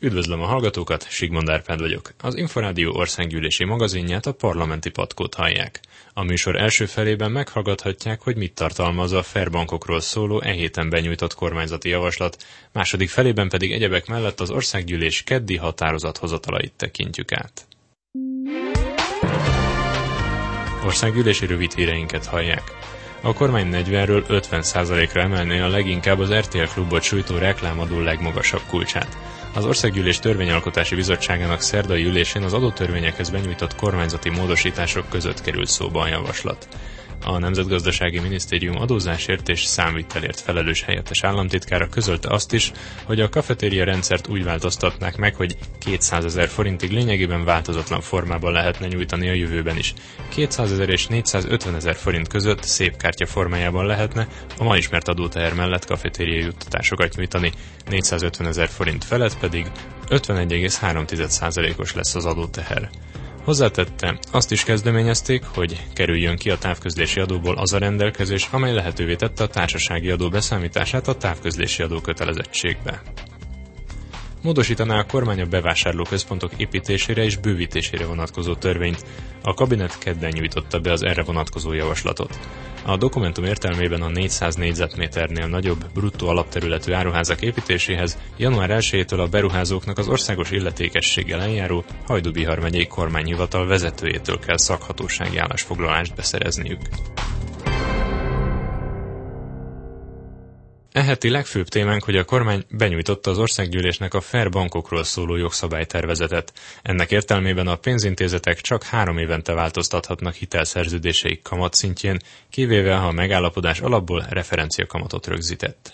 Üdvözlöm a hallgatókat, Sigmond Árpád vagyok. Az Inforádió országgyűlési magazinját a parlamenti patkót hallják. A műsor első felében meghallgathatják, hogy mit tartalmaz a Fairbankokról szóló e héten benyújtott kormányzati javaslat, második felében pedig egyebek mellett az országgyűlés keddi határozathozatalait tekintjük át. Országgyűlési rövid híreinket hallják. A kormány 40-ről 50%-ra emelné a leginkább az RTL klubot sújtó reklámadó legmagasabb kulcsát. Az Országgyűlés Törvényalkotási Bizottságának szerdai ülésén az adótörvényekhez benyújtott kormányzati módosítások között került szóba a javaslat. A Nemzetgazdasági Minisztérium adózásért és számvitelért felelős helyettes államtitkára közölte azt is, hogy a kafetéria rendszert úgy változtatnák meg, hogy 200 ezer forintig lényegében változatlan formában lehetne nyújtani a jövőben is. 200 ezer és 450 ezer forint között szép kártya formájában lehetne a ma ismert adóteher mellett kafetéria juttatásokat nyújtani, 450 ezer forint felett pedig 51,3%-os lesz az adóteher. Hozzátette, azt is kezdeményezték, hogy kerüljön ki a távközlési adóból az a rendelkezés, amely lehetővé tette a társasági adó beszámítását a távközlési adó kötelezettségbe. Módosítaná a kormány a bevásárlóközpontok építésére és bővítésére vonatkozó törvényt. A kabinet kedden nyújtotta be az erre vonatkozó javaslatot. A dokumentum értelmében a 400 négyzetméternél nagyobb bruttó alapterületű áruházak építéséhez január 1-től a beruházóknak az országos illetékességgel eljáró Hajdubihar megyei kormányhivatal vezetőjétől kell szakhatósági állásfoglalást beszerezniük. Eheti legfőbb témánk, hogy a kormány benyújtotta az országgyűlésnek a fair bankokról szóló jogszabálytervezetet. Ennek értelmében a pénzintézetek csak három évente változtathatnak hitelszerződéseik kamatszintjén, kivéve ha a megállapodás alapból referenciakamatot rögzített.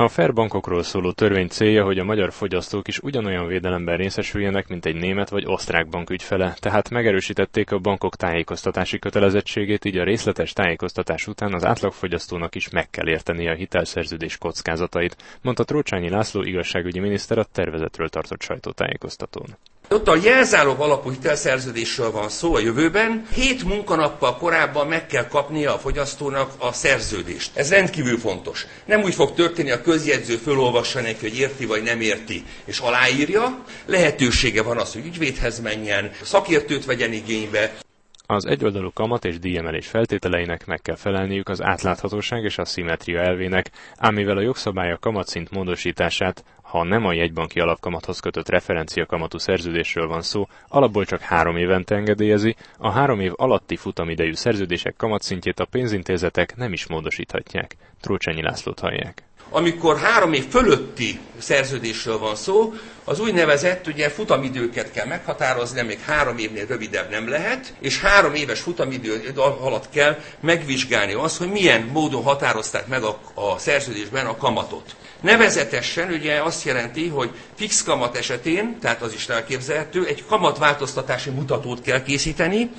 A fair bankokról szóló törvény célja, hogy a magyar fogyasztók is ugyanolyan védelemben részesüljenek, mint egy német vagy osztrák bank ügyfele, tehát megerősítették a bankok tájékoztatási kötelezettségét, így a részletes tájékoztatás után az átlagfogyasztónak is meg kell érteni a hitelszerződés kockázatait, mondta Trócsányi László igazságügyi miniszter a tervezetről tartott sajtótájékoztatón. Ott a jelzálog alapú hitelszerződésről van szó a jövőben. Hét munkanappal korábban meg kell kapnia a fogyasztónak a szerződést. Ez rendkívül fontos. Nem úgy fog történni, a közjegyző fölolvassa neki, hogy érti vagy nem érti, és aláírja. Lehetősége van az, hogy ügyvédhez menjen, szakértőt vegyen igénybe. Az egyoldalú kamat és díjemelés feltételeinek meg kell felelniük az átláthatóság és a szimetria elvének, ám mivel a jogszabály a kamatszint módosítását, ha nem a jegybanki alapkamathoz kötött referencia kamatú szerződésről van szó, alapból csak három évente engedélyezi, a három év alatti futamidejű szerződések kamatszintjét a pénzintézetek nem is módosíthatják. Trócsányi Lászlót hallják amikor három év fölötti szerződésről van szó, az úgynevezett ugye futamidőket kell meghatározni, még három évnél rövidebb nem lehet, és három éves futamidő alatt kell megvizsgálni azt, hogy milyen módon határozták meg a, a szerződésben a kamatot. Nevezetesen ugye azt jelenti, hogy fix kamat esetén, tehát az is elképzelhető, egy kamatváltoztatási mutatót kell készíteni,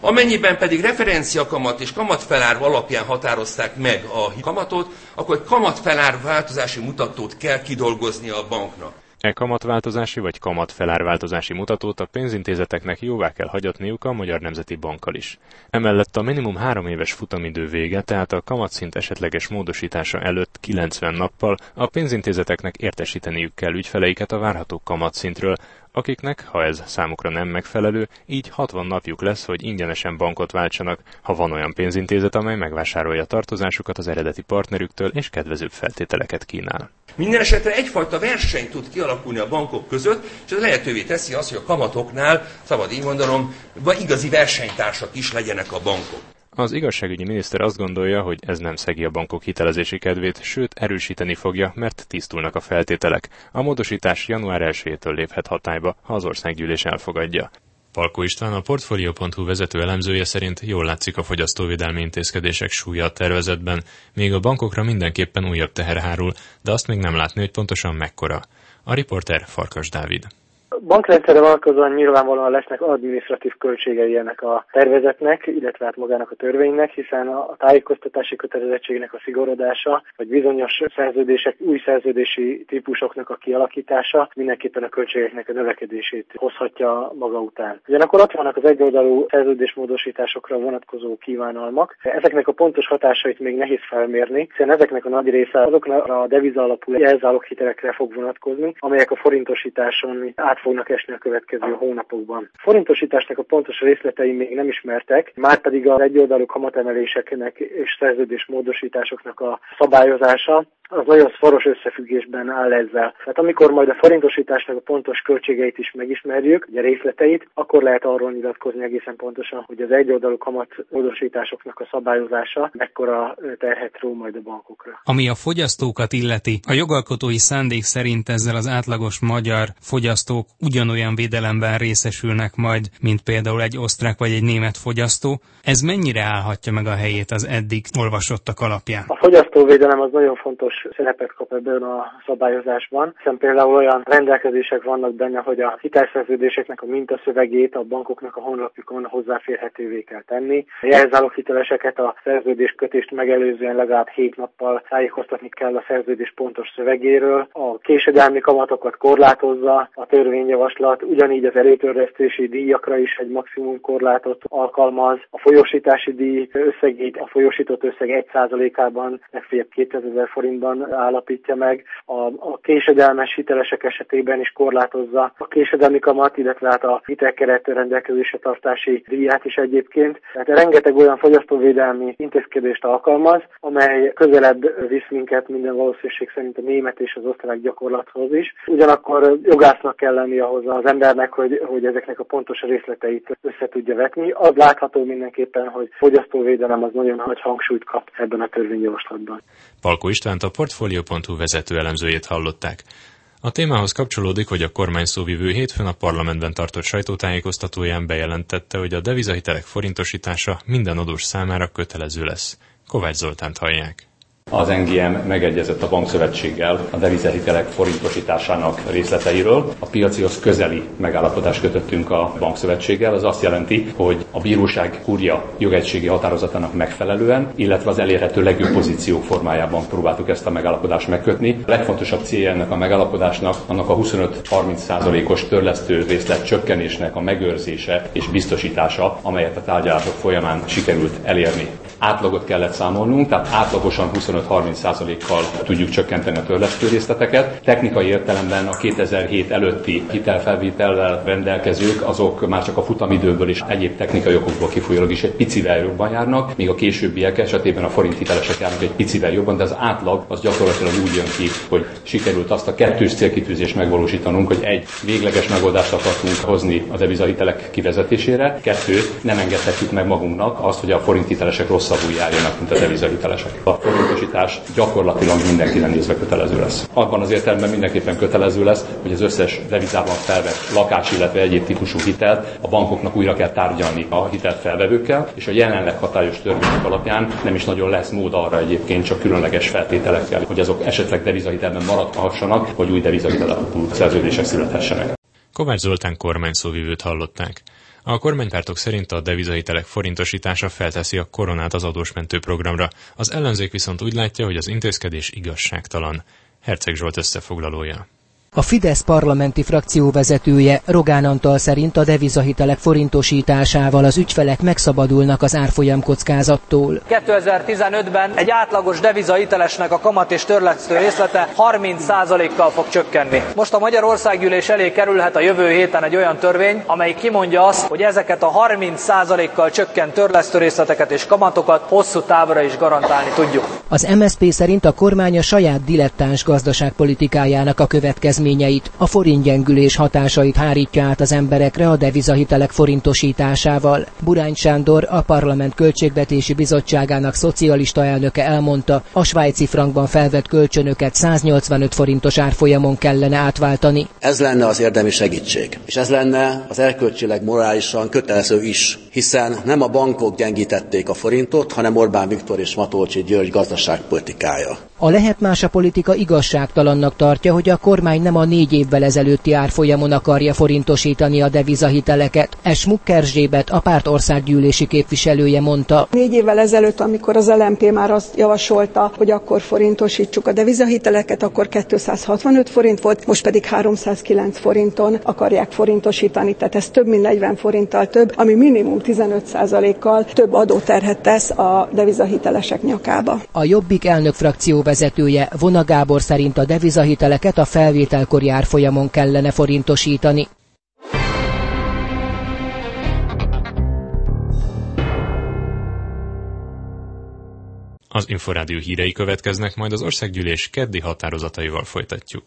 Amennyiben pedig referenciakamat és kamatfelár alapján határozták meg a kamatot, akkor egy kamatfelár változási mutatót kell kidolgozni a banknak. E kamatváltozási vagy kamatfelárváltozási mutatót a pénzintézeteknek jóvá kell hagyatniuk a Magyar Nemzeti Bankkal is. Emellett a minimum három éves futamidő vége, tehát a kamatszint esetleges módosítása előtt 90 nappal a pénzintézeteknek értesíteniük kell ügyfeleiket a várható kamatszintről, akiknek, ha ez számukra nem megfelelő, így 60 napjuk lesz, hogy ingyenesen bankot váltsanak, ha van olyan pénzintézet, amely megvásárolja tartozásukat az eredeti partnerüktől és kedvezőbb feltételeket kínál. Minden esetre egyfajta verseny tud kialakulni a bankok között, és ez lehetővé teszi azt, hogy a kamatoknál, szabad így mondanom, igazi versenytársak is legyenek a bankok. Az igazságügyi miniszter azt gondolja, hogy ez nem szegi a bankok hitelezési kedvét, sőt erősíteni fogja, mert tisztulnak a feltételek. A módosítás január 1-től léphet hatályba, ha az országgyűlés elfogadja. Palkó István, a Portfolio.hu vezető elemzője szerint jól látszik a fogyasztóvédelmi intézkedések súlya a tervezetben, még a bankokra mindenképpen újabb teher hárul, de azt még nem látni, hogy pontosan mekkora. A riporter Farkas Dávid bankrendszerre vonatkozóan nyilvánvalóan lesznek adminisztratív költségei ennek a tervezetnek, illetve hát magának a törvénynek, hiszen a tájékoztatási kötelezettségnek a szigorodása, vagy bizonyos szerződések, új szerződési típusoknak a kialakítása mindenképpen a költségeknek a növekedését hozhatja maga után. Ugyanakkor ott vannak az egyoldalú szerződésmódosításokra vonatkozó kívánalmak. Ezeknek a pontos hatásait még nehéz felmérni, hiszen ezeknek a nagy része azokra a deviza alapú hitelekre fog vonatkozni, amelyek a forintosításon át fognak esni a következő hónapokban. A forintosításnak a pontos részletei még nem ismertek, már pedig az egyoldalú kamatemeléseknek és szerződés módosításoknak a szabályozása az nagyon szoros összefüggésben áll ezzel. Tehát amikor majd a forintosításnak a pontos költségeit is megismerjük, ugye részleteit, akkor lehet arról nyilatkozni egészen pontosan, hogy az egyoldalú kamatmódosításoknak a szabályozása mekkora terhet ró majd a bankokra. Ami a fogyasztókat illeti, a jogalkotói szándék szerint ezzel az átlagos magyar fogyasztók ugyanolyan védelemben részesülnek majd, mint például egy osztrák vagy egy német fogyasztó. Ez mennyire állhatja meg a helyét az eddig olvasottak alapján? A fogyasztóvédelem az nagyon fontos szerepet kap ebben a szabályozásban, hiszen például olyan rendelkezések vannak benne, hogy a hitelszerződéseknek a mintaszövegét a bankoknak a honlapjukon hozzáférhetővé kell tenni. A jelzáloghiteleseket a szerződés kötést megelőzően legalább hét nappal tájékoztatni kell a szerződés pontos szövegéről. A késedelmi kamatokat korlátozza a törvényjavaslat, ugyanígy az előtörlesztési díjakra is egy maximum korlátot alkalmaz. A folyosítási díj összegét a folyosított összeg 1%-ában legfeljebb 2000 forintban arányban állapítja meg, a, a késedelmes hitelesek esetében is korlátozza a késedelmi kamat, illetve hát a hitelkeret rendelkezésre tartási díját is egyébként. Tehát rengeteg olyan fogyasztóvédelmi intézkedést alkalmaz, amely közelebb visz minket minden valószínűség szerint a német és az osztrák gyakorlathoz is. Ugyanakkor jogásznak kell lenni ahhoz az embernek, hogy, hogy ezeknek a pontos részleteit össze tudja vetni. Az látható mindenképpen, hogy fogyasztóvédelem az nagyon nagy hangsúlyt kap ebben a törvényjavaslatban. Palko Istvánt a Portfolio.hu vezető elemzőjét hallották. A témához kapcsolódik, hogy a kormány szóvivő hétfőn a parlamentben tartott sajtótájékoztatóján bejelentette, hogy a devizahitelek forintosítása minden adós számára kötelező lesz. Kovács Zoltánt hallják. Az NGM megegyezett a bankszövetséggel a devizahitelek forintosításának részleteiről. A piacihoz közeli megállapodást kötöttünk a bankszövetséggel. Az azt jelenti, hogy a bíróság kurja jogegységi határozatának megfelelően, illetve az elérhető legjobb pozíció formájában próbáltuk ezt a megállapodást megkötni. A legfontosabb célja ennek a megállapodásnak annak a 25-30%-os törlesztő részlet csökkenésnek a megőrzése és biztosítása, amelyet a tárgyalások folyamán sikerült elérni. Átlagot kellett számolnunk, tehát átlagosan 25-30%-kal tudjuk csökkenteni a törlesztő részleteket. Technikai értelemben a 2007 előtti hitelfelvétellel rendelkezők, azok már csak a futamidőből és egyéb technikai okokból kifolyólag is egy picivel jobban járnak, míg a későbbiek esetében a forint hitelesek járnak egy picivel jobban, de az átlag az gyakorlatilag úgy jön ki, hogy sikerült azt a kettős célkitűzést megvalósítanunk, hogy egy végleges megoldást akartunk hozni a devizahitelek kivezetésére, kettő, nem engedhetjük meg magunknak azt, hogy a forint hitelesek rosszabbul járjanak, mint a devizahitelesek. A forint biztosítás gyakorlatilag mindenkire nézve kötelező lesz. Abban az értelemben mindenképpen kötelező lesz, hogy az összes devizában felvett lakás, illetve egyéb típusú hitelt a bankoknak újra kell tárgyalni a hitelt felvevőkkel, és a jelenleg hatályos törvények alapján nem is nagyon lesz mód arra egyébként csak különleges feltételekkel, hogy azok esetleg devizahitelben maradhassanak, vagy új devizahitelapú szerződések születhessenek. Kovács Zoltán kormányszóvivőt hallották. A kormánypártok szerint a devizahitelek forintosítása felteszi a koronát az adósmentő programra, az ellenzék viszont úgy látja, hogy az intézkedés igazságtalan. Herceg Zsolt összefoglalója. A Fidesz parlamenti frakció vezetője Rogán Antal szerint a devizahitelek forintosításával az ügyfelek megszabadulnak az árfolyam kockázattól. 2015-ben egy átlagos devizahitelesnek a kamat és törletsző részlete 30%-kal fog csökkenni. Most a Magyarországgyűlés elé kerülhet a jövő héten egy olyan törvény, amely kimondja azt, hogy ezeket a 30%-kal csökkent törlesztő részleteket és kamatokat hosszú távra is garantálni tudjuk. Az MSZP szerint a kormány a saját dilettáns gazdaságpolitikájának a következmény eredményeit, a forintgyengülés hatásait hárítja át az emberekre a devizahitelek forintosításával. Burány Sándor, a Parlament Költségvetési Bizottságának szocialista elnöke elmondta, a svájci frankban felvett kölcsönöket 185 forintos árfolyamon kellene átváltani. Ez lenne az érdemi segítség, és ez lenne az erkölcsileg morálisan kötelező is, hiszen nem a bankok gyengítették a forintot, hanem Orbán Viktor és Matolcsi György gazdaságpolitikája. A lehet más a politika igazságtalannak tartja, hogy a kormány nem a négy évvel ezelőtti árfolyamon akarja forintosítani a devizahiteleket. Es Mukkerzsébet, a párt országgyűlési képviselője mondta. Négy évvel ezelőtt, amikor az LMP már azt javasolta, hogy akkor forintosítsuk a devizahiteleket, akkor 265 forint volt, most pedig 309 forinton akarják forintosítani, tehát ez több mint 40 forinttal több, ami minimum 15%-kal több adóterhet tesz a devizahitelesek nyakába. A Jobbik elnök frakció vezetője Vona Gábor szerint a devizahiteleket a felvételkori árfolyamon kellene forintosítani. Az Inforádió hírei következnek, majd az országgyűlés keddi határozataival folytatjuk.